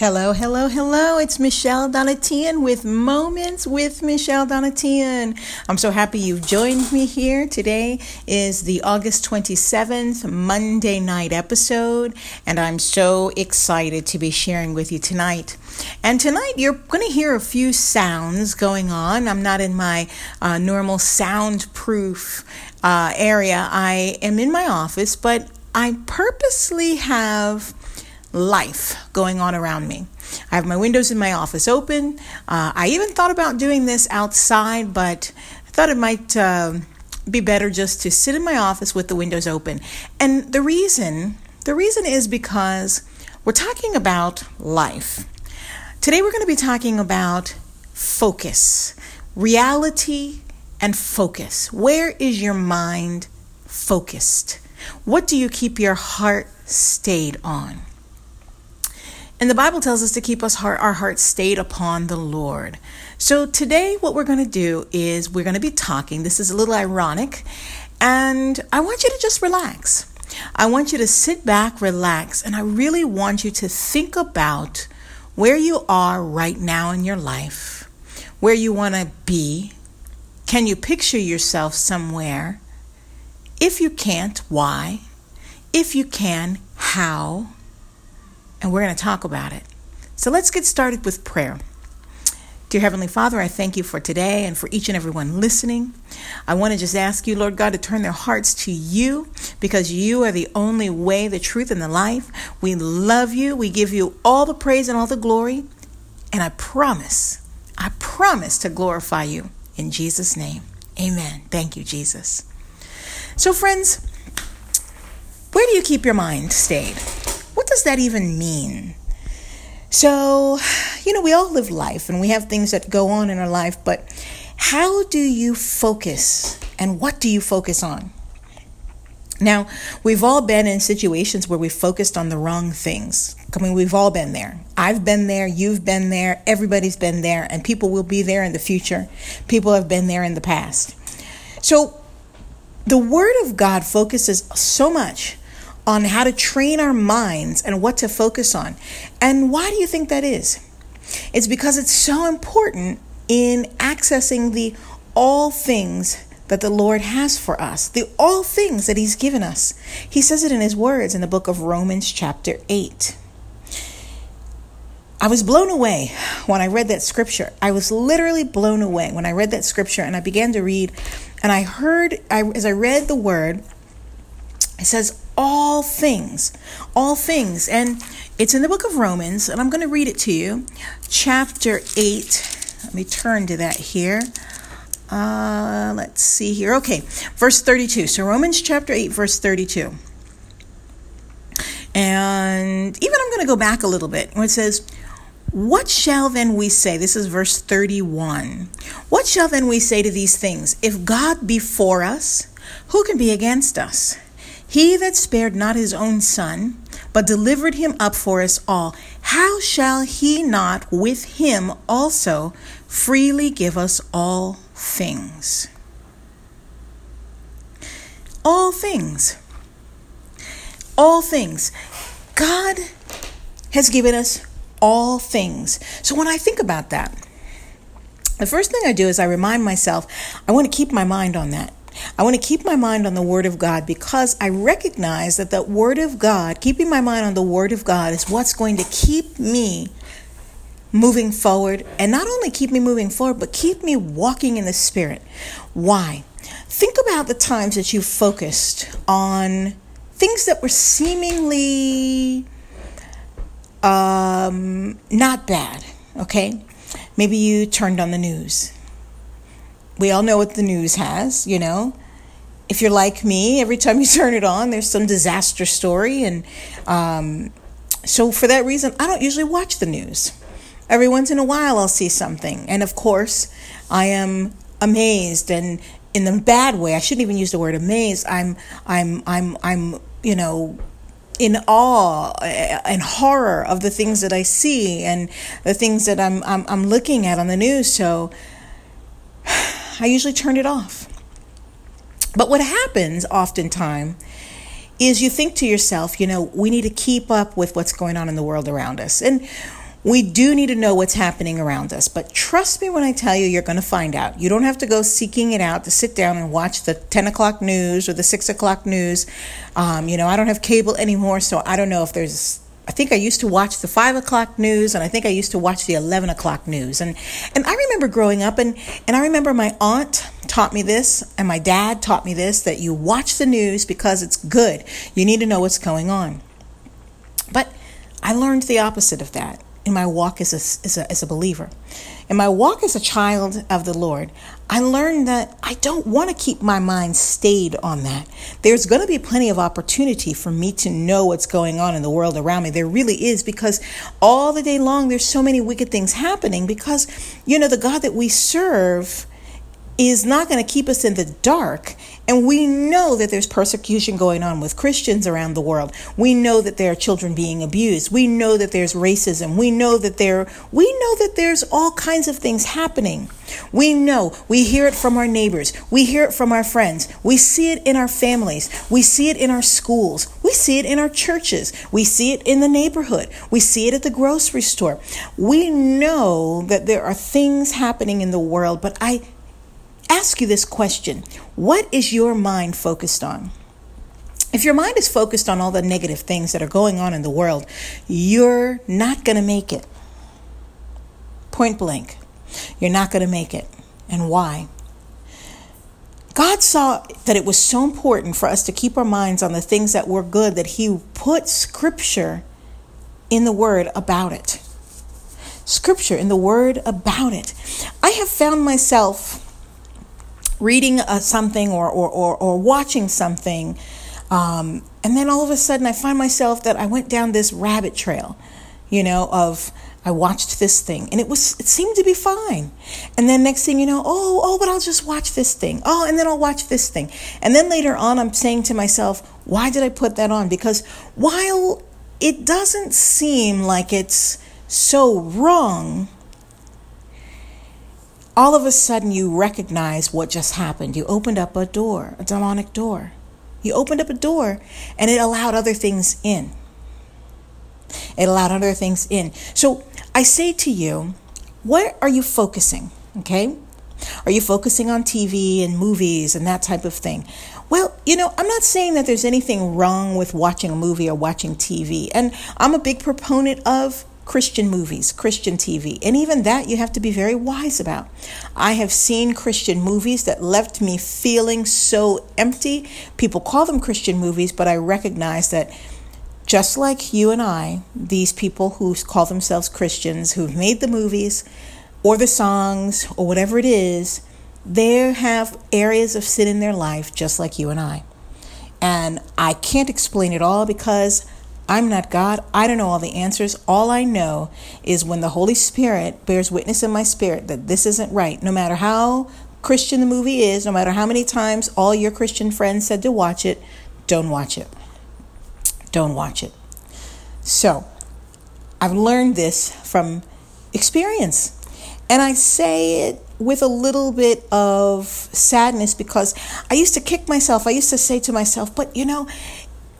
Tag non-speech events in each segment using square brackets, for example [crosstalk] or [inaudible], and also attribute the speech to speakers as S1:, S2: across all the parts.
S1: Hello, hello, hello. It's Michelle Donatian with Moments with Michelle Donatian. I'm so happy you've joined me here. Today is the August 27th Monday night episode, and I'm so excited to be sharing with you tonight. And tonight you're going to hear a few sounds going on. I'm not in my uh, normal soundproof uh, area. I am in my office, but I purposely have life going on around me. I have my windows in my office open. Uh, I even thought about doing this outside, but I thought it might uh, be better just to sit in my office with the windows open. And the reason, the reason is because we're talking about life. Today we're going to be talking about focus, reality, and focus. Where is your mind focused? What do you keep your heart stayed on? And the Bible tells us to keep us heart, our hearts stayed upon the Lord. So today, what we're going to do is we're going to be talking. This is a little ironic, and I want you to just relax. I want you to sit back, relax, and I really want you to think about where you are right now in your life, where you want to be. Can you picture yourself somewhere? If you can't, why? If you can, how? And we're going to talk about it. So let's get started with prayer. Dear Heavenly Father, I thank you for today and for each and every one listening. I want to just ask you, Lord God, to turn their hearts to you because you are the only way, the truth, and the life. We love you. We give you all the praise and all the glory. And I promise, I promise to glorify you in Jesus' name. Amen. Thank you, Jesus. So, friends, where do you keep your mind stayed? What does that even mean? So, you know, we all live life and we have things that go on in our life, but how do you focus and what do you focus on? Now, we've all been in situations where we focused on the wrong things. I mean, we've all been there. I've been there, you've been there, everybody's been there, and people will be there in the future. People have been there in the past. So, the Word of God focuses so much on how to train our minds and what to focus on. And why do you think that is? It's because it's so important in accessing the all things that the Lord has for us, the all things that He's given us. He says it in His words in the book of Romans, chapter 8. I was blown away when I read that scripture. I was literally blown away when I read that scripture and I began to read and I heard I, as I read the word it says all things, all things. And it's in the book of Romans, and I'm going to read it to you. Chapter 8. Let me turn to that here. Uh, let's see here. Okay, verse 32. So, Romans chapter 8, verse 32. And even I'm going to go back a little bit where it says, What shall then we say? This is verse 31. What shall then we say to these things? If God be for us, who can be against us? He that spared not his own son, but delivered him up for us all, how shall he not with him also freely give us all things? All things. All things. God has given us all things. So when I think about that, the first thing I do is I remind myself, I want to keep my mind on that. I want to keep my mind on the Word of God because I recognize that the Word of God, keeping my mind on the Word of God, is what's going to keep me moving forward and not only keep me moving forward, but keep me walking in the Spirit. Why? Think about the times that you focused on things that were seemingly um, not bad, okay? Maybe you turned on the news we all know what the news has, you know. If you're like me, every time you [laughs] turn it on, there's some disaster story. And um, so, for that reason, I don't usually watch the news. Every once in a while, I'll see something. And of course, I am amazed and in the bad way. I shouldn't even use the word amazed. I'm, I'm, I'm, I'm, you know, in awe and horror of the things that I see and the things that I'm, I'm, I'm looking at on the news. So I usually turn it off. But what happens oftentimes is you think to yourself, you know, we need to keep up with what's going on in the world around us. And we do need to know what's happening around us. But trust me when I tell you, you're going to find out. You don't have to go seeking it out to sit down and watch the 10 o'clock news or the 6 o'clock news. Um, you know, I don't have cable anymore, so I don't know if there's. I think I used to watch the five o'clock news, and I think I used to watch the eleven o'clock news. And and I remember growing up, and and I remember my aunt taught me this, and my dad taught me this: that you watch the news because it's good. You need to know what's going on. But I learned the opposite of that in my walk as a, as a, as a believer. In my walk as a child of the Lord, I learned that I don't want to keep my mind stayed on that. There's going to be plenty of opportunity for me to know what's going on in the world around me. There really is because all the day long there's so many wicked things happening because, you know, the God that we serve is not going to keep us in the dark. And we know that there's persecution going on with Christians around the world. We know that there are children being abused. We know that there's racism. We know that there we know that there's all kinds of things happening. We know, we hear it from our neighbors. We hear it from our friends. We see it in our families. We see it in our schools. We see it in our churches. We see it in the neighborhood. We see it at the grocery store. We know that there are things happening in the world, but I ask you this question What is your mind focused on? If your mind is focused on all the negative things that are going on in the world, you're not going to make it. Point blank. You're not going to make it. And why? God saw that it was so important for us to keep our minds on the things that were good that He put scripture in the Word about it. Scripture in the Word about it. I have found myself reading something or, or, or, or, watching something. Um, and then all of a sudden, I find myself that I went down this rabbit trail, you know, of I watched this thing and it was it seemed to be fine. And then next thing you know, oh, oh, but I'll just watch this thing. Oh, and then I'll watch this thing. And then later on I'm saying to myself, why did I put that on? Because while it doesn't seem like it's so wrong, all of a sudden you recognize what just happened. You opened up a door, a demonic door. You opened up a door and it allowed other things in. It allowed other things in. So I say to you, what are you focusing? Okay? Are you focusing on TV and movies and that type of thing? Well, you know, I'm not saying that there's anything wrong with watching a movie or watching TV. And I'm a big proponent of Christian movies, Christian TV, and even that you have to be very wise about. I have seen Christian movies that left me feeling so empty. People call them Christian movies, but I recognize that just like you and I, these people who call themselves Christians, who've made the movies or the songs or whatever it is, they have areas of sin in their life just like you and I. And I can't explain it all because I'm not God. I don't know all the answers. All I know is when the Holy Spirit bears witness in my spirit that this isn't right, no matter how Christian the movie is, no matter how many times all your Christian friends said to watch it, don't watch it. Don't watch it. So, I've learned this from experience. And I say it with a little bit of sadness because I used to kick myself. I used to say to myself, but you know,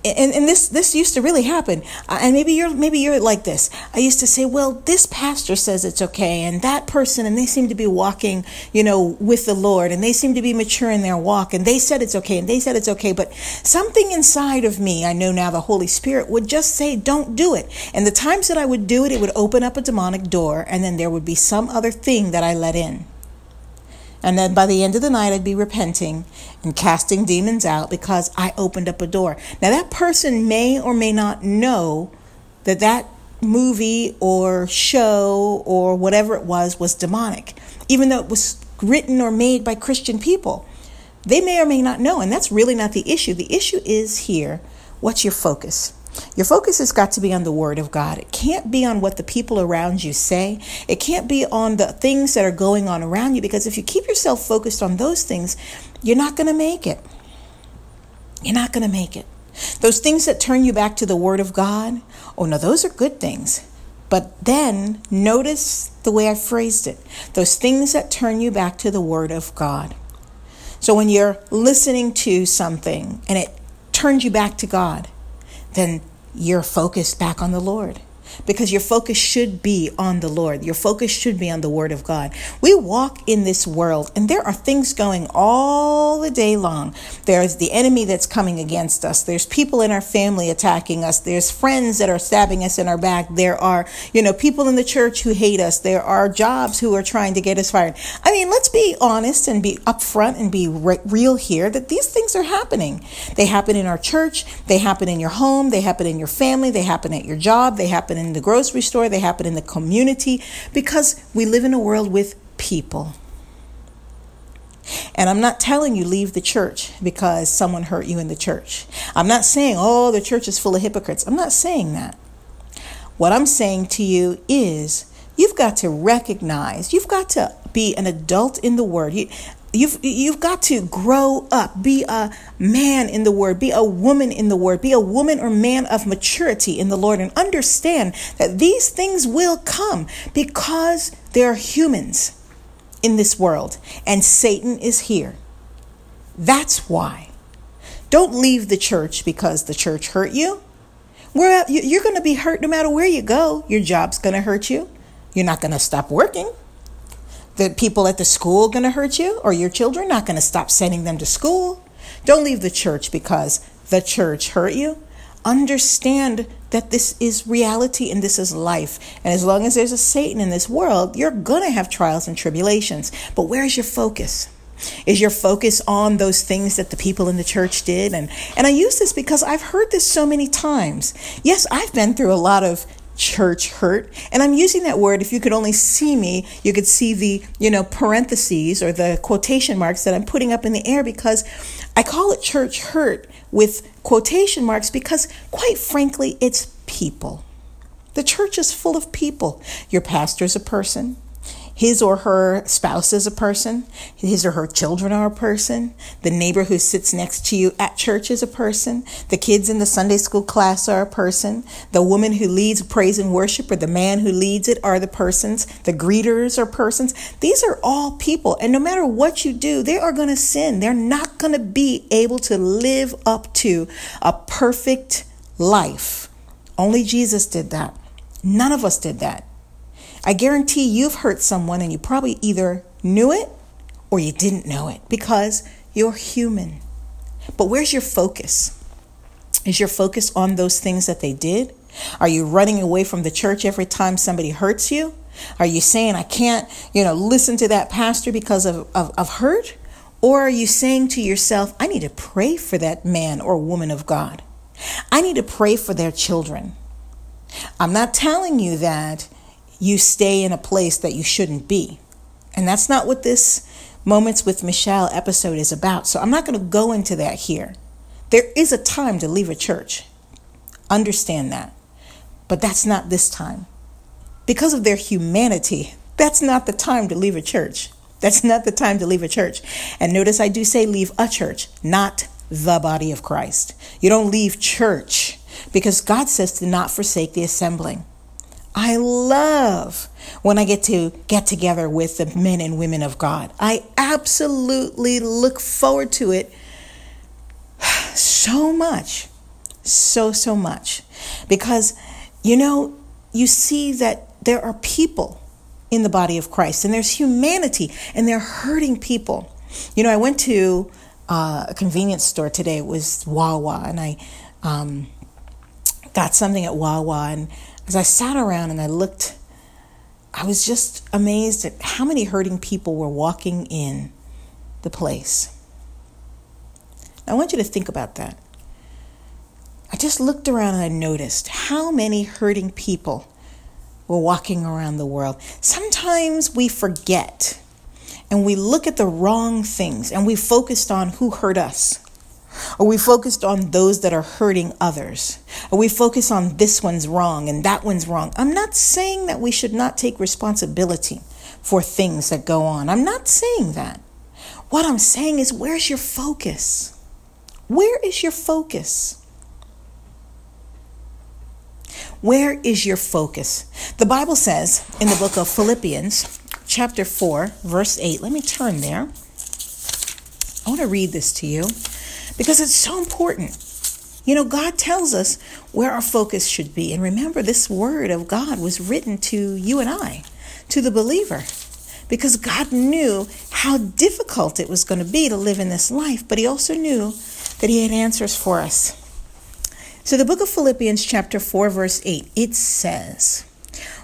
S1: and, and this this used to really happen. Uh, and maybe you're maybe you're like this. I used to say well this pastor says it's okay and that person and they seem to be walking you know with the lord and they seem to be mature in their walk and they said it's okay and they said it's okay. But something inside of me i know now the holy spirit would just say don't do it. And the times that i would do it it would open up a demonic door and then there would be some other thing that i let in and then by the end of the night, I'd be repenting and casting demons out because I opened up a door. Now, that person may or may not know that that movie or show or whatever it was was demonic, even though it was written or made by Christian people. They may or may not know, and that's really not the issue. The issue is here what's your focus? Your focus has got to be on the Word of God. It can't be on what the people around you say. It can't be on the things that are going on around you because if you keep yourself focused on those things, you're not going to make it. You're not going to make it. Those things that turn you back to the Word of God, oh no, those are good things. But then notice the way I phrased it those things that turn you back to the Word of God. So when you're listening to something and it turns you back to God, then you're focused back on the Lord. Because your focus should be on the Lord. Your focus should be on the Word of God. We walk in this world, and there are things going all the day long. There's the enemy that's coming against us. There's people in our family attacking us. There's friends that are stabbing us in our back. There are, you know, people in the church who hate us. There are jobs who are trying to get us fired. I mean, let's be honest and be upfront and be re- real here that these things are happening. They happen in our church. They happen in your home. They happen in your family. They happen at your job. They happen in the grocery store. They happen in the community because we live in a world with people. And I'm not telling you leave the church because someone hurt you in the church. I'm not saying, oh, the church is full of hypocrites. I'm not saying that. What I'm saying to you is you've got to recognize, you've got to be an adult in the word. You, You've you've got to grow up, be a man in the word, be a woman in the word, be a woman or man of maturity in the Lord and understand that these things will come because there are humans in this world and Satan is here. That's why. Don't leave the church because the church hurt you. Where you're going to be hurt no matter where you go. Your job's going to hurt you. You're not going to stop working the people at the school going to hurt you or your children not going to stop sending them to school? Don't leave the church because the church hurt you. Understand that this is reality and this is life. And as long as there's a satan in this world you're going to have trials and tribulations. But where's your focus? Is your focus on those things that the people in the church did? And and I use this because I've heard this so many times. Yes I've been through a lot of church hurt. And I'm using that word. If you could only see me, you could see the, you know, parentheses or the quotation marks that I'm putting up in the air because I call it church hurt with quotation marks because, quite frankly, it's people. The church is full of people. Your pastor is a person. His or her spouse is a person. His or her children are a person. The neighbor who sits next to you at church is a person. The kids in the Sunday school class are a person. The woman who leads praise and worship or the man who leads it are the persons. The greeters are persons. These are all people. And no matter what you do, they are going to sin. They're not going to be able to live up to a perfect life. Only Jesus did that. None of us did that. I guarantee you've hurt someone and you probably either knew it or you didn't know it because you're human. But where's your focus? Is your focus on those things that they did? Are you running away from the church every time somebody hurts you? Are you saying, I can't, you know, listen to that pastor because of, of, of hurt? Or are you saying to yourself, I need to pray for that man or woman of God? I need to pray for their children. I'm not telling you that you stay in a place that you shouldn't be. And that's not what this Moments with Michelle episode is about. So I'm not going to go into that here. There is a time to leave a church. Understand that. But that's not this time. Because of their humanity, that's not the time to leave a church. That's not the time to leave a church. And notice I do say leave a church, not the body of Christ. You don't leave church because God says to not forsake the assembling. I love when I get to get together with the men and women of God. I absolutely look forward to it so much. So, so much. Because, you know, you see that there are people in the body of Christ and there's humanity and they're hurting people. You know, I went to uh, a convenience store today, it was Wawa, and I um, got something at Wawa and as I sat around and I looked, I was just amazed at how many hurting people were walking in the place. I want you to think about that. I just looked around and I noticed how many hurting people were walking around the world. Sometimes we forget and we look at the wrong things and we focused on who hurt us. Are we focused on those that are hurting others? Are we focused on this one's wrong and that one's wrong? I'm not saying that we should not take responsibility for things that go on. I'm not saying that. What I'm saying is, where's your focus? Where is your focus? Where is your focus? The Bible says in the book of Philippians, chapter 4, verse 8. Let me turn there. I want to read this to you because it's so important. You know, God tells us where our focus should be. And remember, this word of God was written to you and I, to the believer, because God knew how difficult it was going to be to live in this life, but He also knew that He had answers for us. So, the book of Philippians, chapter 4, verse 8, it says,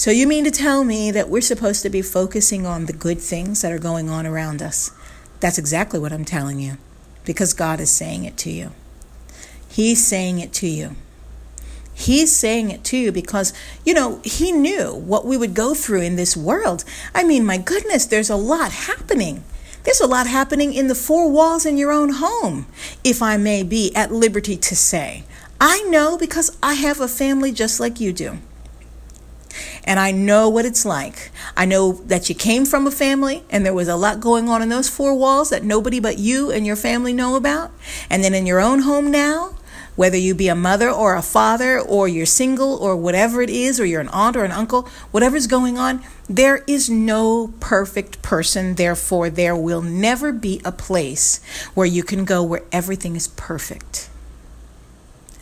S1: So, you mean to tell me that we're supposed to be focusing on the good things that are going on around us? That's exactly what I'm telling you because God is saying it to you. He's saying it to you. He's saying it to you because, you know, He knew what we would go through in this world. I mean, my goodness, there's a lot happening. There's a lot happening in the four walls in your own home, if I may be at liberty to say. I know because I have a family just like you do and I know what it's like. I know that you came from a family and there was a lot going on in those four walls that nobody but you and your family know about. And then in your own home now, whether you be a mother or a father or you're single or whatever it is, or you're an aunt or an uncle, whatever's going on, there is no perfect person. Therefore, there will never be a place where you can go where everything is perfect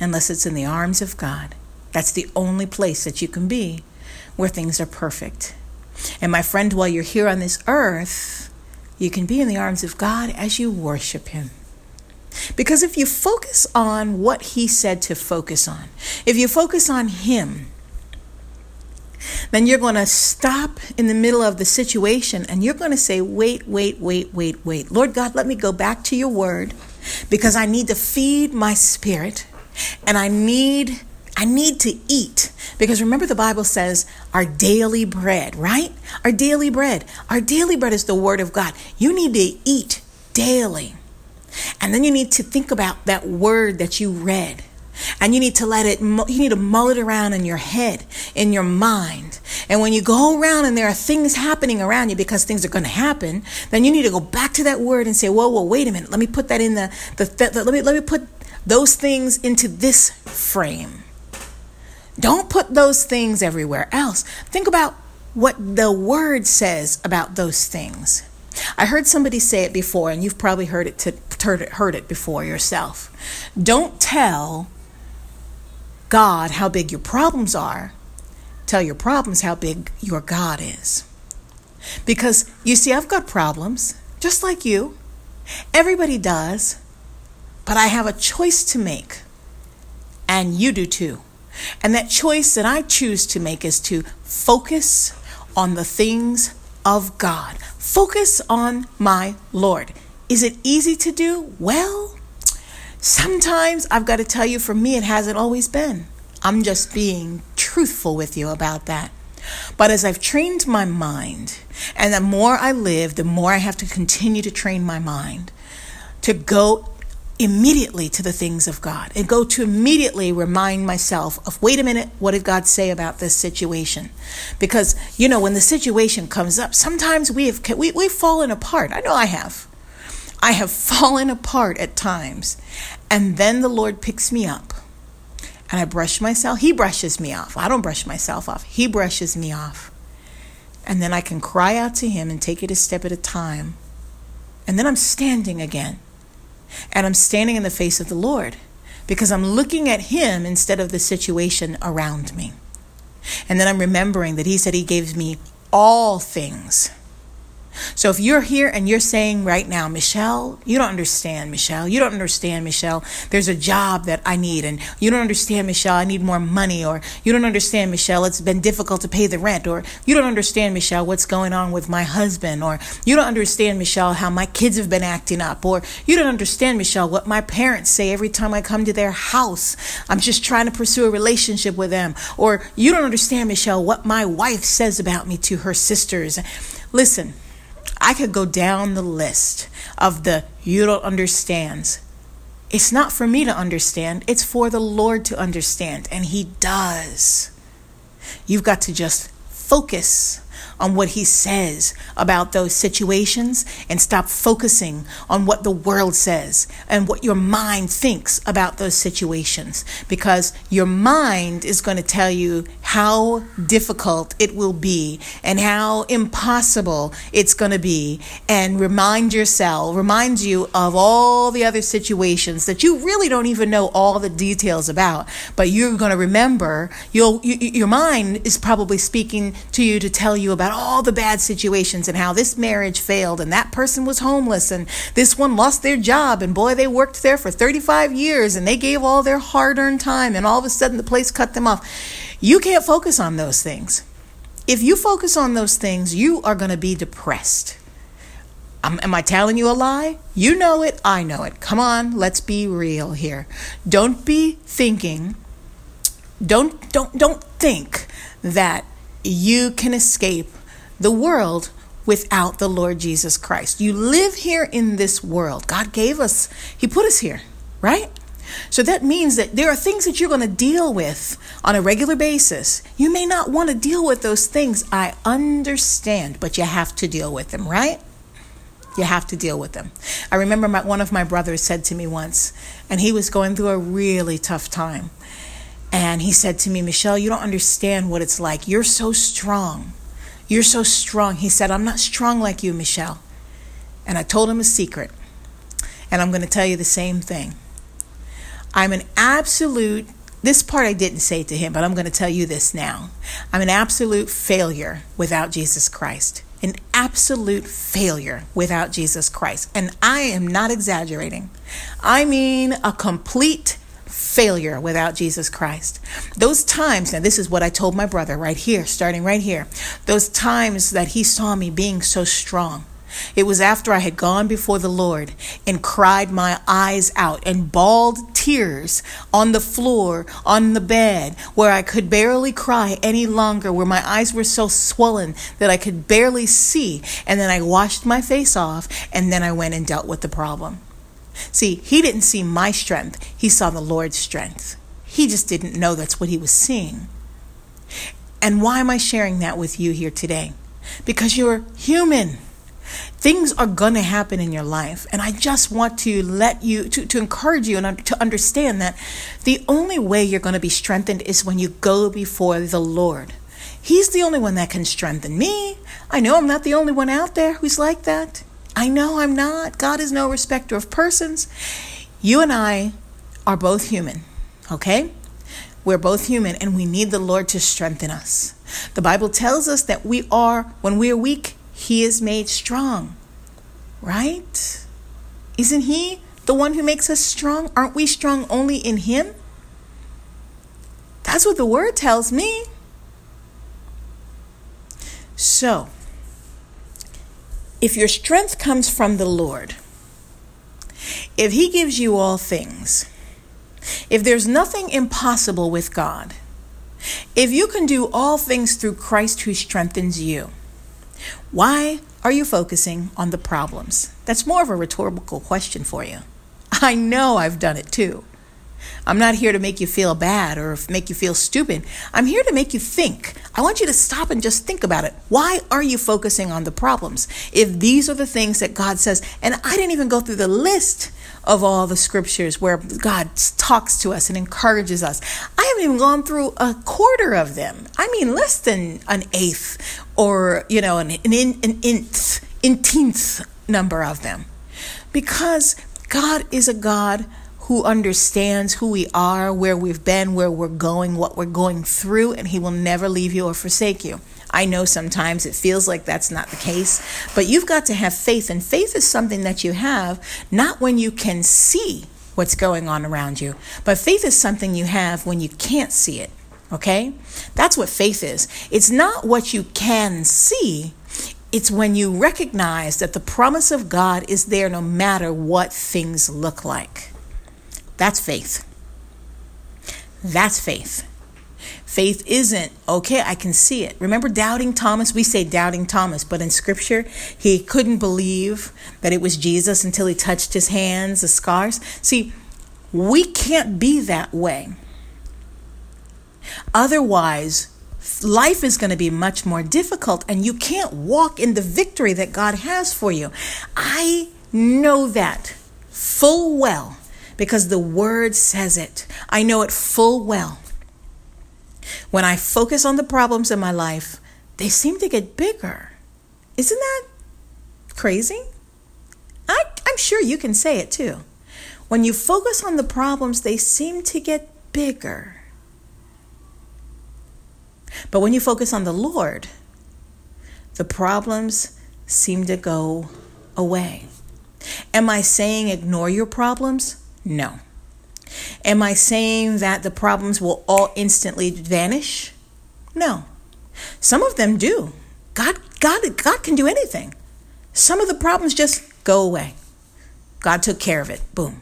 S1: unless it's in the arms of God. That's the only place that you can be where things are perfect. And my friend, while you're here on this earth, you can be in the arms of God as you worship Him. Because if you focus on what He said to focus on, if you focus on Him, then you're going to stop in the middle of the situation and you're going to say, Wait, wait, wait, wait, wait. Lord God, let me go back to your word because I need to feed my spirit and I need I need to eat. Because remember, the Bible says our daily bread, right? Our daily bread. Our daily bread is the Word of God. You need to eat daily. And then you need to think about that word that you read. And you need to let it, you need to mull it around in your head, in your mind. And when you go around and there are things happening around you because things are going to happen, then you need to go back to that word and say, whoa, whoa, wait a minute. Let me put that in the, the, the let me, let me put those things into this frame. Don't put those things everywhere else. Think about what the word says about those things. I heard somebody say it before, and you've probably heard it, to, heard it before yourself. Don't tell God how big your problems are. Tell your problems how big your God is. Because you see, I've got problems, just like you. Everybody does. But I have a choice to make. And you do too. And that choice that I choose to make is to focus on the things of God. Focus on my Lord. Is it easy to do? Well, sometimes I've got to tell you, for me, it hasn't always been. I'm just being truthful with you about that. But as I've trained my mind, and the more I live, the more I have to continue to train my mind to go immediately to the things of God and go to immediately remind myself of wait a minute, what did God say about this situation? Because, you know, when the situation comes up, sometimes we have we, we've fallen apart. I know I have. I have [laughs] fallen apart at times. And then the Lord picks me up. And I brush myself. He brushes me off. I don't brush myself off. He brushes me off. And then I can cry out to him and take it a step at a time. And then I'm standing again and I'm standing in the face of the Lord because I'm looking at Him instead of the situation around me. And then I'm remembering that He said He gave me all things so if you're here and you're saying right now, Michelle, you don't understand, Michelle, you don't understand, Michelle, there's a job that I need, and you don't understand, Michelle, I need more money, or you don't understand, Michelle, it's been difficult to pay the rent, or you don't understand, Michelle, what's going on with my husband, or you don't understand, Michelle, how my kids have been acting up, or you don't understand, Michelle, what my parents say every time I come to their house. I'm just trying to pursue a relationship with them, or you don't understand, Michelle, what my wife says about me to her sisters. Listen, I could go down the list of the you don't understands. It's not for me to understand, it's for the Lord to understand, and He does. You've got to just focus on what he says about those situations and stop focusing on what the world says and what your mind thinks about those situations. Because your mind is going to tell you how difficult it will be and how impossible it's going to be. And remind yourself remind you of all the other situations that you really don't even know all the details about. But you're going to remember you, your mind is probably speaking to you to tell you about about all the bad situations and how this marriage failed and that person was homeless and this one lost their job and boy, they worked there for 35 years and they gave all their hard earned time and all of a sudden the place cut them off. You can't focus on those things. If you focus on those things, you are going to be depressed. Um, am I telling you a lie? You know it, I know it. Come on, let's be real here. Don't be thinking don't don't don't think that you can escape the world without the Lord Jesus Christ. You live here in this world. God gave us, He put us here, right? So that means that there are things that you're going to deal with on a regular basis. You may not want to deal with those things. I understand, but you have to deal with them, right? You have to deal with them. I remember my, one of my brothers said to me once, and he was going through a really tough time. And he said to me, Michelle, you don't understand what it's like. You're so strong. You're so strong. He said, I'm not strong like you, Michelle. And I told him a secret. And I'm going to tell you the same thing. I'm an absolute, this part I didn't say to him, but I'm going to tell you this now. I'm an absolute failure without Jesus Christ. An absolute failure without Jesus Christ. And I am not exaggerating. I mean, a complete failure without Jesus Christ. Those times, now this is what I told my brother right here, starting right here. Those times that he saw me being so strong. It was after I had gone before the Lord and cried my eyes out and bawled tears on the floor, on the bed, where I could barely cry any longer, where my eyes were so swollen that I could barely see. And then I washed my face off and then I went and dealt with the problem. See, he didn't see my strength, he saw the Lord's strength. He just didn't know that's what he was seeing. And why am I sharing that with you here today? Because you're human. Things are going to happen in your life. And I just want to let you, to, to encourage you and to understand that the only way you're going to be strengthened is when you go before the Lord. He's the only one that can strengthen me. I know I'm not the only one out there who's like that. I know I'm not. God is no respecter of persons. You and I are both human, okay? We're both human and we need the Lord to strengthen us. The Bible tells us that we are, when we are weak, He is made strong, right? Isn't He the one who makes us strong? Aren't we strong only in Him? That's what the Word tells me. So, if your strength comes from the Lord, if He gives you all things, if there's nothing impossible with God, if you can do all things through Christ who strengthens you, why are you focusing on the problems? That's more of a rhetorical question for you. I know I've done it too. I'm not here to make you feel bad or make you feel stupid. I'm here to make you think. I want you to stop and just think about it. Why are you focusing on the problems? If these are the things that God says, and I didn't even go through the list of all the scriptures where God talks to us and encourages us. I haven't even gone through a quarter of them. I mean, less than an eighth or, you know, an, an, an inth, inteenth number of them. Because God is a God who understands who we are, where we've been, where we're going, what we're going through, and He will never leave you or forsake you. I know sometimes it feels like that's not the case, but you've got to have faith, and faith is something that you have not when you can see what's going on around you, but faith is something you have when you can't see it. Okay? That's what faith is. It's not what you can see, it's when you recognize that the promise of God is there no matter what things look like. That's faith. That's faith. Faith isn't, okay, I can see it. Remember doubting Thomas? We say doubting Thomas, but in scripture, he couldn't believe that it was Jesus until he touched his hands, the scars. See, we can't be that way. Otherwise, life is going to be much more difficult and you can't walk in the victory that God has for you. I know that full well because the word says it. I know it full well. When I focus on the problems in my life, they seem to get bigger. Isn't that crazy? I, I'm sure you can say it too. When you focus on the problems, they seem to get bigger. But when you focus on the Lord, the problems seem to go away. Am I saying ignore your problems? No. Am I saying that the problems will all instantly vanish? No. Some of them do. God God God can do anything. Some of the problems just go away. God took care of it. Boom.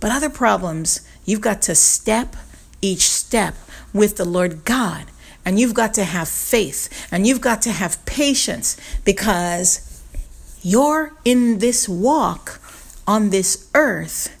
S1: But other problems, you've got to step each step with the Lord God and you've got to have faith and you've got to have patience because you're in this walk on this earth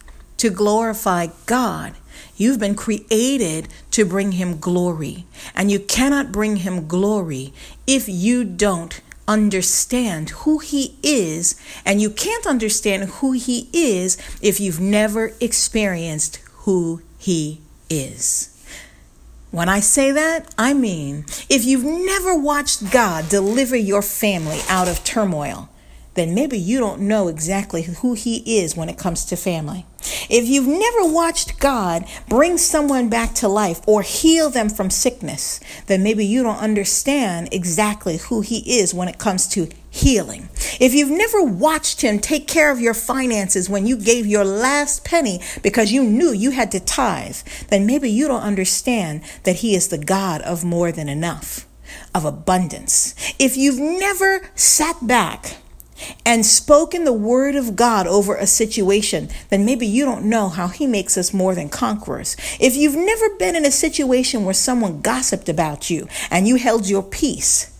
S1: to glorify God. You've been created to bring Him glory. And you cannot bring Him glory if you don't understand who He is. And you can't understand who He is if you've never experienced who He is. When I say that, I mean if you've never watched God deliver your family out of turmoil, then maybe you don't know exactly who He is when it comes to family. If you've never watched God bring someone back to life or heal them from sickness, then maybe you don't understand exactly who He is when it comes to healing. If you've never watched Him take care of your finances when you gave your last penny because you knew you had to tithe, then maybe you don't understand that He is the God of more than enough, of abundance. If you've never sat back, and spoken the word of God over a situation, then maybe you don't know how He makes us more than conquerors. If you've never been in a situation where someone gossiped about you and you held your peace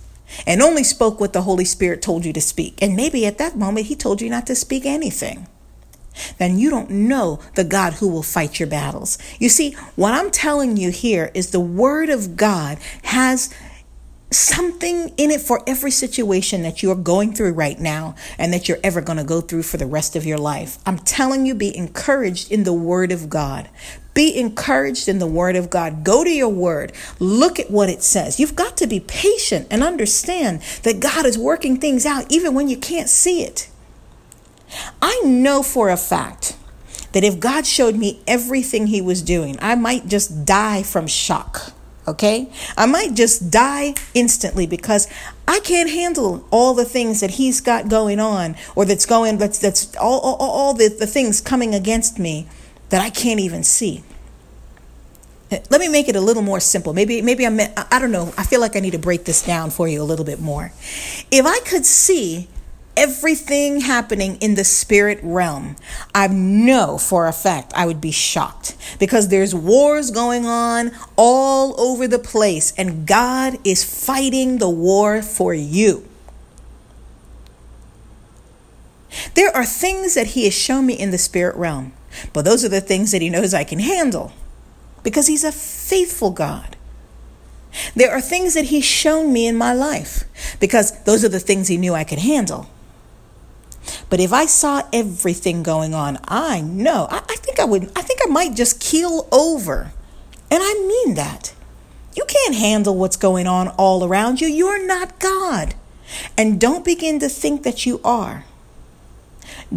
S1: and only spoke what the Holy Spirit told you to speak, and maybe at that moment He told you not to speak anything. Then you don't know the God who will fight your battles. You see, what I'm telling you here is the Word of God has something in it for every situation that you're going through right now and that you're ever going to go through for the rest of your life. I'm telling you, be encouraged in the Word of God. Be encouraged in the Word of God. Go to your Word. Look at what it says. You've got to be patient and understand that God is working things out even when you can't see it. I know for a fact that if God showed me everything He was doing, I might just die from shock okay? I might just die instantly because I can't handle all the things that he's got going on or that's going that's that's all all, all the, the things coming against me that I can't even see. Eh, let me make it a little more simple. Maybe maybe I'm I don't know. I feel like I need to break this down for you a little bit more. If I could see everything happening in the spirit realm, I know for a fact I would be shocked because there's wars going on all over the place, and God is fighting the war for you. There are things that He has shown me in the spirit realm, but those are the things that He knows I can handle because He's a faithful God. There are things that He's shown me in my life because those are the things He knew I could handle. But if I saw everything going on, I know, I, I think I would, I think I might just keel over. And I mean that. You can't handle what's going on all around you. You're not God. And don't begin to think that you are.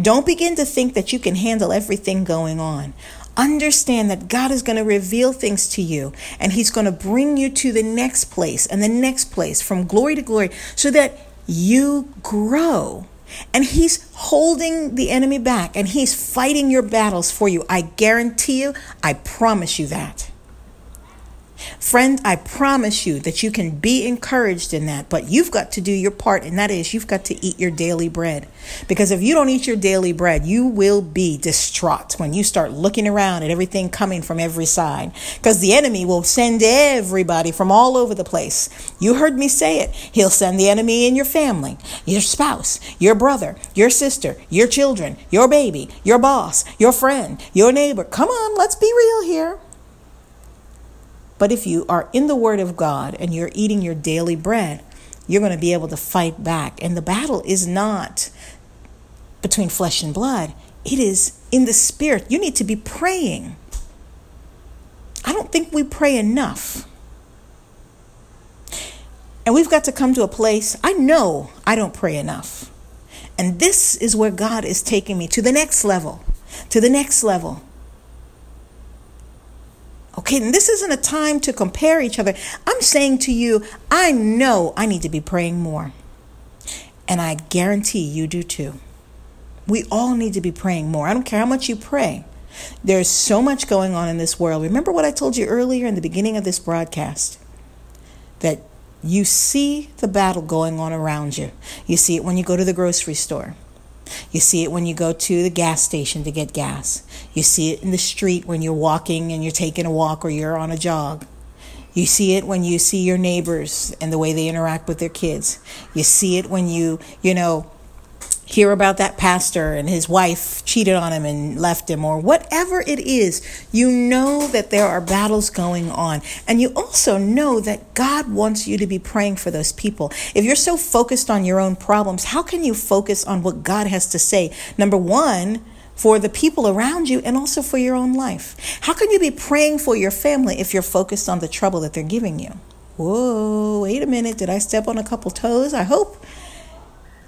S1: Don't begin to think that you can handle everything going on. Understand that God is going to reveal things to you and He's going to bring you to the next place and the next place from glory to glory so that you grow and he's holding the enemy back and he's fighting your battles for you. I guarantee you, I promise you that. Friend, I promise you that you can be encouraged in that, but you've got to do your part, and that is you've got to eat your daily bread. Because if you don't eat your daily bread, you will be distraught when you start looking around at everything coming from every side. Because the enemy will send everybody from all over the place. You heard me say it. He'll send the enemy in your family, your spouse, your brother, your sister, your children, your baby, your boss, your friend, your neighbor. Come on, let's be real here. But if you are in the Word of God and you're eating your daily bread, you're going to be able to fight back. And the battle is not between flesh and blood, it is in the spirit. You need to be praying. I don't think we pray enough. And we've got to come to a place, I know I don't pray enough. And this is where God is taking me to the next level, to the next level. Okay, and this isn't a time to compare each other. I'm saying to you, I know I need to be praying more. And I guarantee you do too. We all need to be praying more. I don't care how much you pray. There's so much going on in this world. Remember what I told you earlier in the beginning of this broadcast? That you see the battle going on around you. You see it when you go to the grocery store. You see it when you go to the gas station to get gas. You see it in the street when you're walking and you're taking a walk or you're on a jog. You see it when you see your neighbors and the way they interact with their kids. You see it when you, you know, hear about that pastor and his wife cheated on him and left him, or whatever it is, you know that there are battles going on. And you also know that God wants you to be praying for those people. If you're so focused on your own problems, how can you focus on what God has to say? Number one, for the people around you and also for your own life. How can you be praying for your family if you're focused on the trouble that they're giving you? Whoa, wait a minute. Did I step on a couple toes? I hope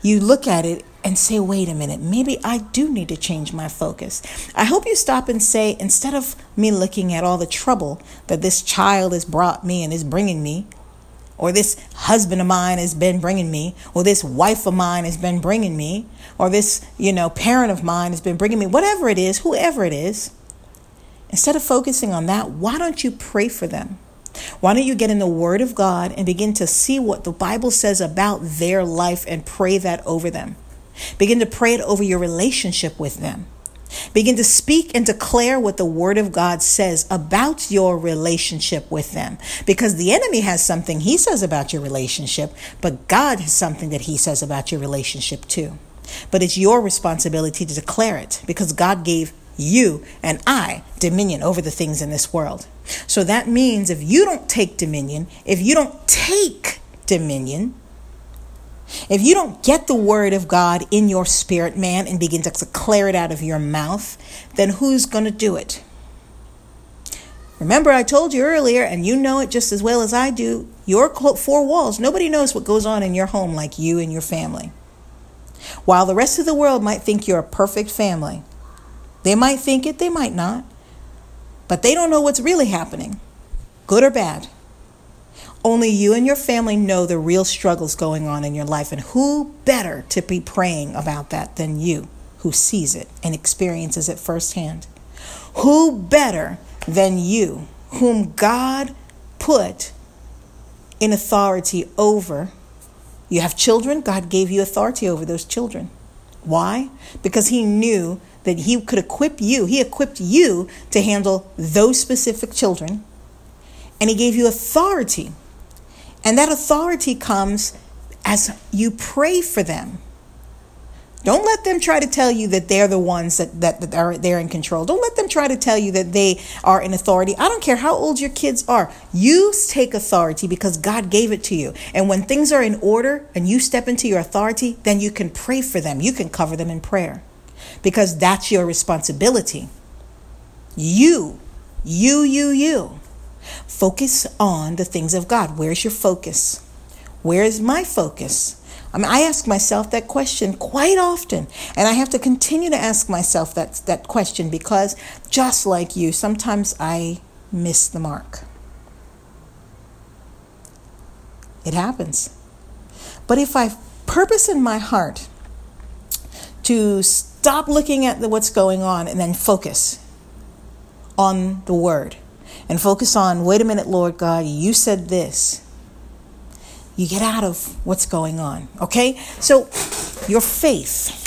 S1: you look at it and say, wait a minute, maybe I do need to change my focus. I hope you stop and say, instead of me looking at all the trouble that this child has brought me and is bringing me, or this husband of mine has been bringing me, or this wife of mine has been bringing me, or this, you know, parent of mine has been bringing me, whatever it is, whoever it is, instead of focusing on that, why don't you pray for them? Why don't you get in the Word of God and begin to see what the Bible says about their life and pray that over them? Begin to pray it over your relationship with them. Begin to speak and declare what the Word of God says about your relationship with them. Because the enemy has something he says about your relationship, but God has something that he says about your relationship too. But it's your responsibility to declare it because God gave you and I dominion over the things in this world. So that means if you don't take dominion, if you don't take dominion, if you don't get the word of God in your spirit, man, and begin to declare it out of your mouth, then who's going to do it? Remember, I told you earlier, and you know it just as well as I do your four walls, nobody knows what goes on in your home like you and your family. While the rest of the world might think you're a perfect family, they might think it, they might not, but they don't know what's really happening, good or bad. Only you and your family know the real struggles going on in your life, and who better to be praying about that than you who sees it and experiences it firsthand? Who better than you, whom God put in authority over? You have children, God gave you authority over those children. Why? Because He knew that He could equip you, He equipped you to handle those specific children, and He gave you authority and that authority comes as you pray for them. Don't let them try to tell you that they're the ones that, that, that are they're in control. Don't let them try to tell you that they are in authority. I don't care how old your kids are. You take authority because God gave it to you. And when things are in order and you step into your authority, then you can pray for them. You can cover them in prayer because that's your responsibility. You, you, you, you. Focus on the things of God. Where's your focus? Where is my focus? I mean, I ask myself that question quite often, and I have to continue to ask myself that, that question because just like you, sometimes I miss the mark. It happens. But if I purpose in my heart to stop looking at the, what's going on and then focus on the word, and focus on, wait a minute, Lord God, you said this. You get out of what's going on, okay? So, your faith.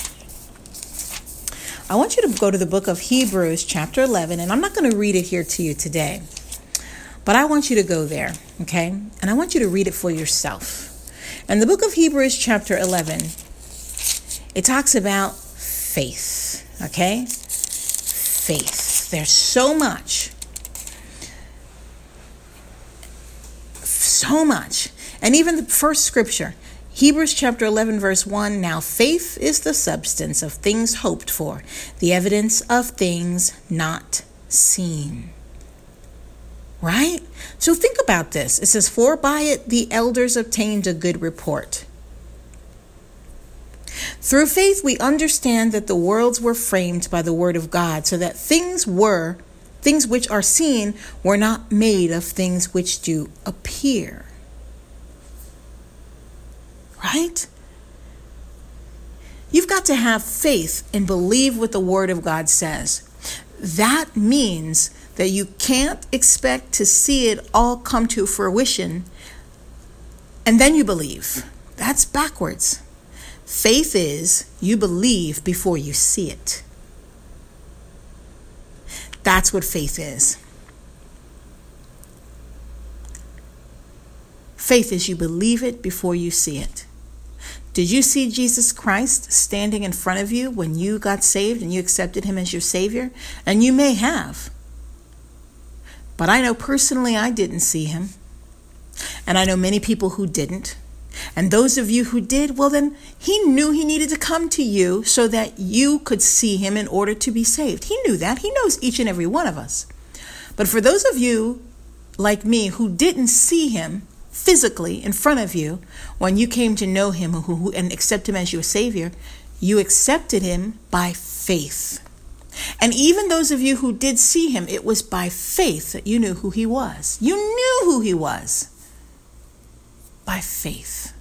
S1: I want you to go to the book of Hebrews, chapter 11, and I'm not going to read it here to you today, but I want you to go there, okay? And I want you to read it for yourself. And the book of Hebrews, chapter 11, it talks about faith, okay? Faith. There's so much so much. And even the first scripture, Hebrews chapter 11, verse 1 Now faith is the substance of things hoped for, the evidence of things not seen. Right? So think about this. It says, For by it the elders obtained a good report. Through faith, we understand that the worlds were framed by the word of God, so that things were, things which are seen, were not made of things which do appear. Right? You've got to have faith and believe what the word of God says. That means that you can't expect to see it all come to fruition and then you believe. That's backwards. Faith is you believe before you see it. That's what faith is. Faith is you believe it before you see it. Did you see Jesus Christ standing in front of you when you got saved and you accepted him as your Savior? And you may have. But I know personally I didn't see him. And I know many people who didn't. And those of you who did, well, then he knew he needed to come to you so that you could see him in order to be saved. He knew that. He knows each and every one of us. But for those of you like me who didn't see him physically in front of you when you came to know him and accept him as your savior, you accepted him by faith. And even those of you who did see him, it was by faith that you knew who he was. You knew who he was by faith.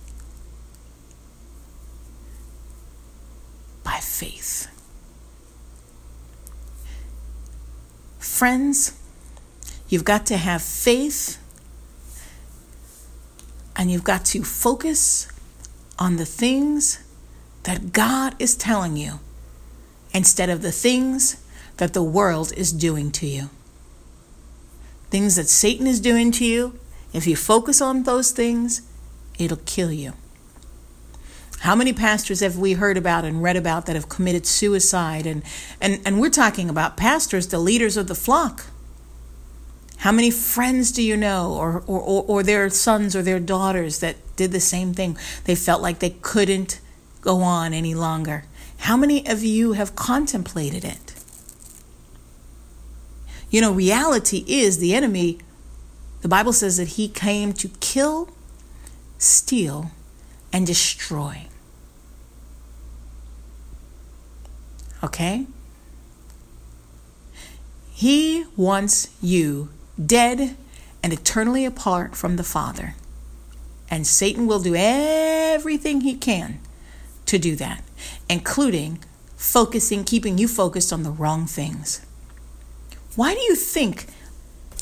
S1: By faith. Friends, you've got to have faith and you've got to focus on the things that God is telling you instead of the things that the world is doing to you. Things that Satan is doing to you, if you focus on those things, it'll kill you. How many pastors have we heard about and read about that have committed suicide? And, and, and we're talking about pastors, the leaders of the flock. How many friends do you know, or, or, or, or their sons or their daughters that did the same thing? They felt like they couldn't go on any longer. How many of you have contemplated it? You know, reality is the enemy, the Bible says that he came to kill, steal, and destroy. Okay? He wants you dead and eternally apart from the Father. And Satan will do everything he can to do that, including focusing, keeping you focused on the wrong things. Why do you think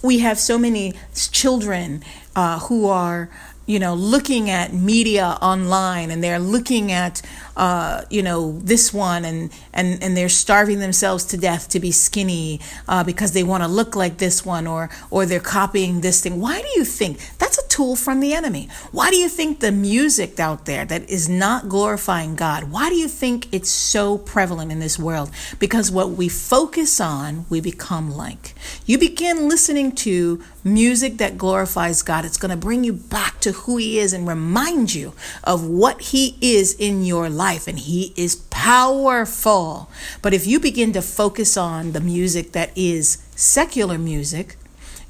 S1: we have so many children uh, who are you know, looking at media online and they're looking at, uh, you know, this one and, and, and they're starving themselves to death to be skinny uh, because they want to look like this one or, or they're copying this thing. Why do you think that's a tool from the enemy? Why do you think the music out there that is not glorifying God, why do you think it's so prevalent in this world? Because what we focus on, we become like. You begin listening to music that glorifies God, it's going to bring you back to who He is and remind you of what He is in your life. And He is powerful. But if you begin to focus on the music that is secular music,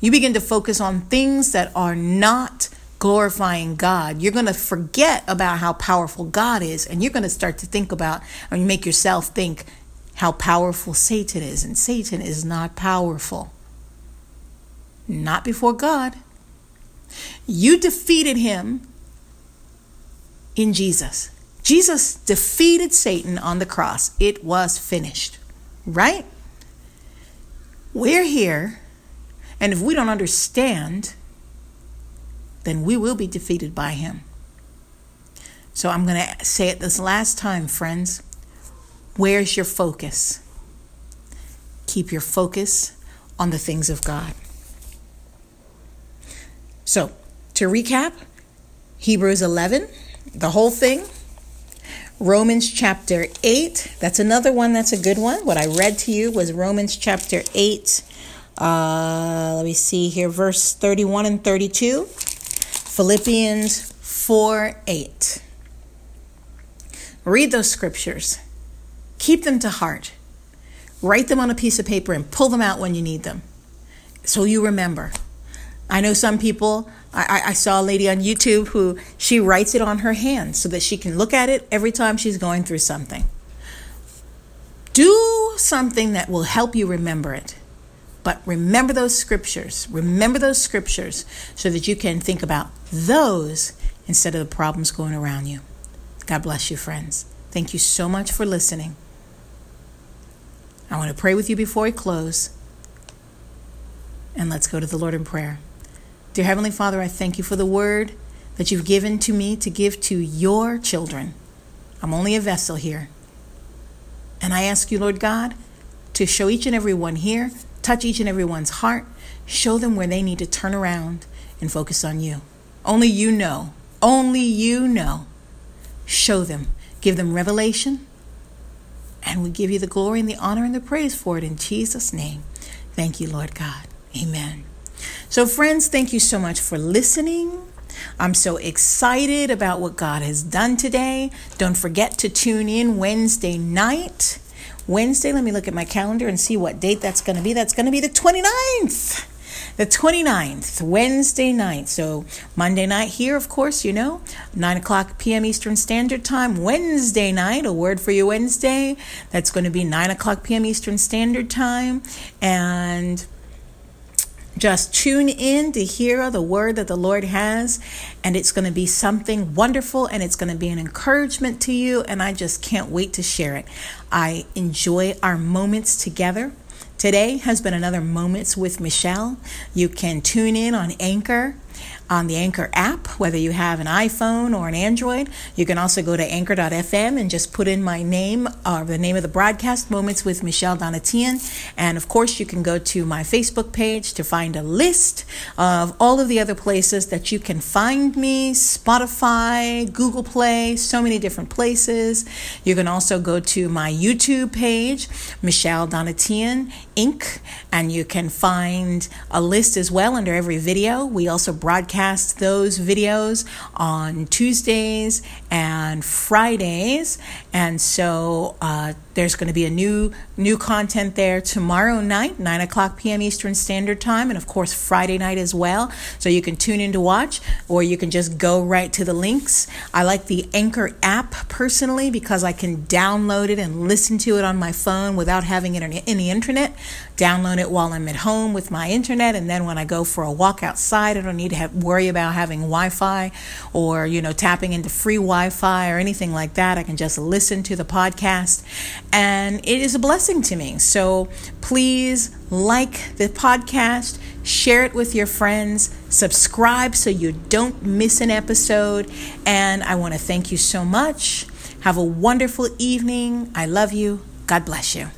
S1: you begin to focus on things that are not glorifying God, you're going to forget about how powerful God is, and you're going to start to think about, and make yourself think how powerful Satan is. And Satan is not powerful not before God. You defeated him in Jesus. Jesus defeated Satan on the cross. It was finished, right? We're here, and if we don't understand, then we will be defeated by him. So I'm going to say it this last time, friends. Where's your focus? Keep your focus on the things of God. So, to recap, Hebrews 11, the whole thing. Romans chapter 8, that's another one that's a good one. What I read to you was Romans chapter 8. Uh, let me see here, verse 31 and 32. Philippians 4 8. Read those scriptures, keep them to heart, write them on a piece of paper, and pull them out when you need them so you remember. I know some people, I, I, saw a lady on YouTube who she writes it on her hand so that she can look at it every time she's going through something. Do something that will help you remember it. But remember those scriptures. Remember those scriptures so that you can think about those instead of the problems going around you. God bless you, friends. Thank you so much for listening. I want to pray with you before we close. And let's go to the Lord in prayer. Dear Heavenly Father, I thank you for the word that you've given to me to give to your children. I'm only a vessel here. And I ask you, Lord God, to show each and every one here, touch each and everyone's heart, show them where they need to turn around and focus on you. Only you know. Only you know. Show them. Give them revelation. And we give you the glory and the honor and the praise for it in Jesus' name. Thank you, Lord God. Amen. So, friends, thank you so much for listening. I'm so excited about what God has done today. Don't forget to tune in Wednesday night. Wednesday, let me look at my calendar and see what date that's going to be. That's going to be the 29th. The 29th, Wednesday night. So, Monday night here, of course, you know, 9 o'clock p.m. Eastern Standard Time. Wednesday night, a word for you Wednesday. That's going to be 9 o'clock p.m. Eastern Standard Time. And just tune in to hear the word that the Lord has, and it's going to be something wonderful and it's going to be an encouragement to you. And I just can't wait to share it. I enjoy our moments together. Today has been another Moments with Michelle. You can tune in on Anchor on the Anchor app, whether you have an iPhone or an Android. You can also go to anchor.fm and just put in my name or the name of the broadcast, Moments with Michelle Donatian. And of course, you can go to my Facebook page to find a list of all of the other places that you can find me Spotify, Google Play, so many different places. You can also go to my YouTube page, Michelle Donatian Inc., and you can find a list as well under every video. We also broadcast broadcast those videos on Tuesdays and Fridays. And so uh, there's going to be a new new content there tomorrow night, 9 o'clock p.m. Eastern Standard Time, and of course Friday night as well. So you can tune in to watch, or you can just go right to the links. I like the Anchor app personally because I can download it and listen to it on my phone without having the internet. Download it while I'm at home with my internet, and then when I go for a walk outside, I don't need to have, worry about having Wi-Fi or you know tapping into free Wi-Fi or anything like that. I can just listen to the podcast and it is a blessing to me. So please like the podcast, share it with your friends, subscribe so you don't miss an episode. And I want to thank you so much. Have a wonderful evening. I love you. God bless you.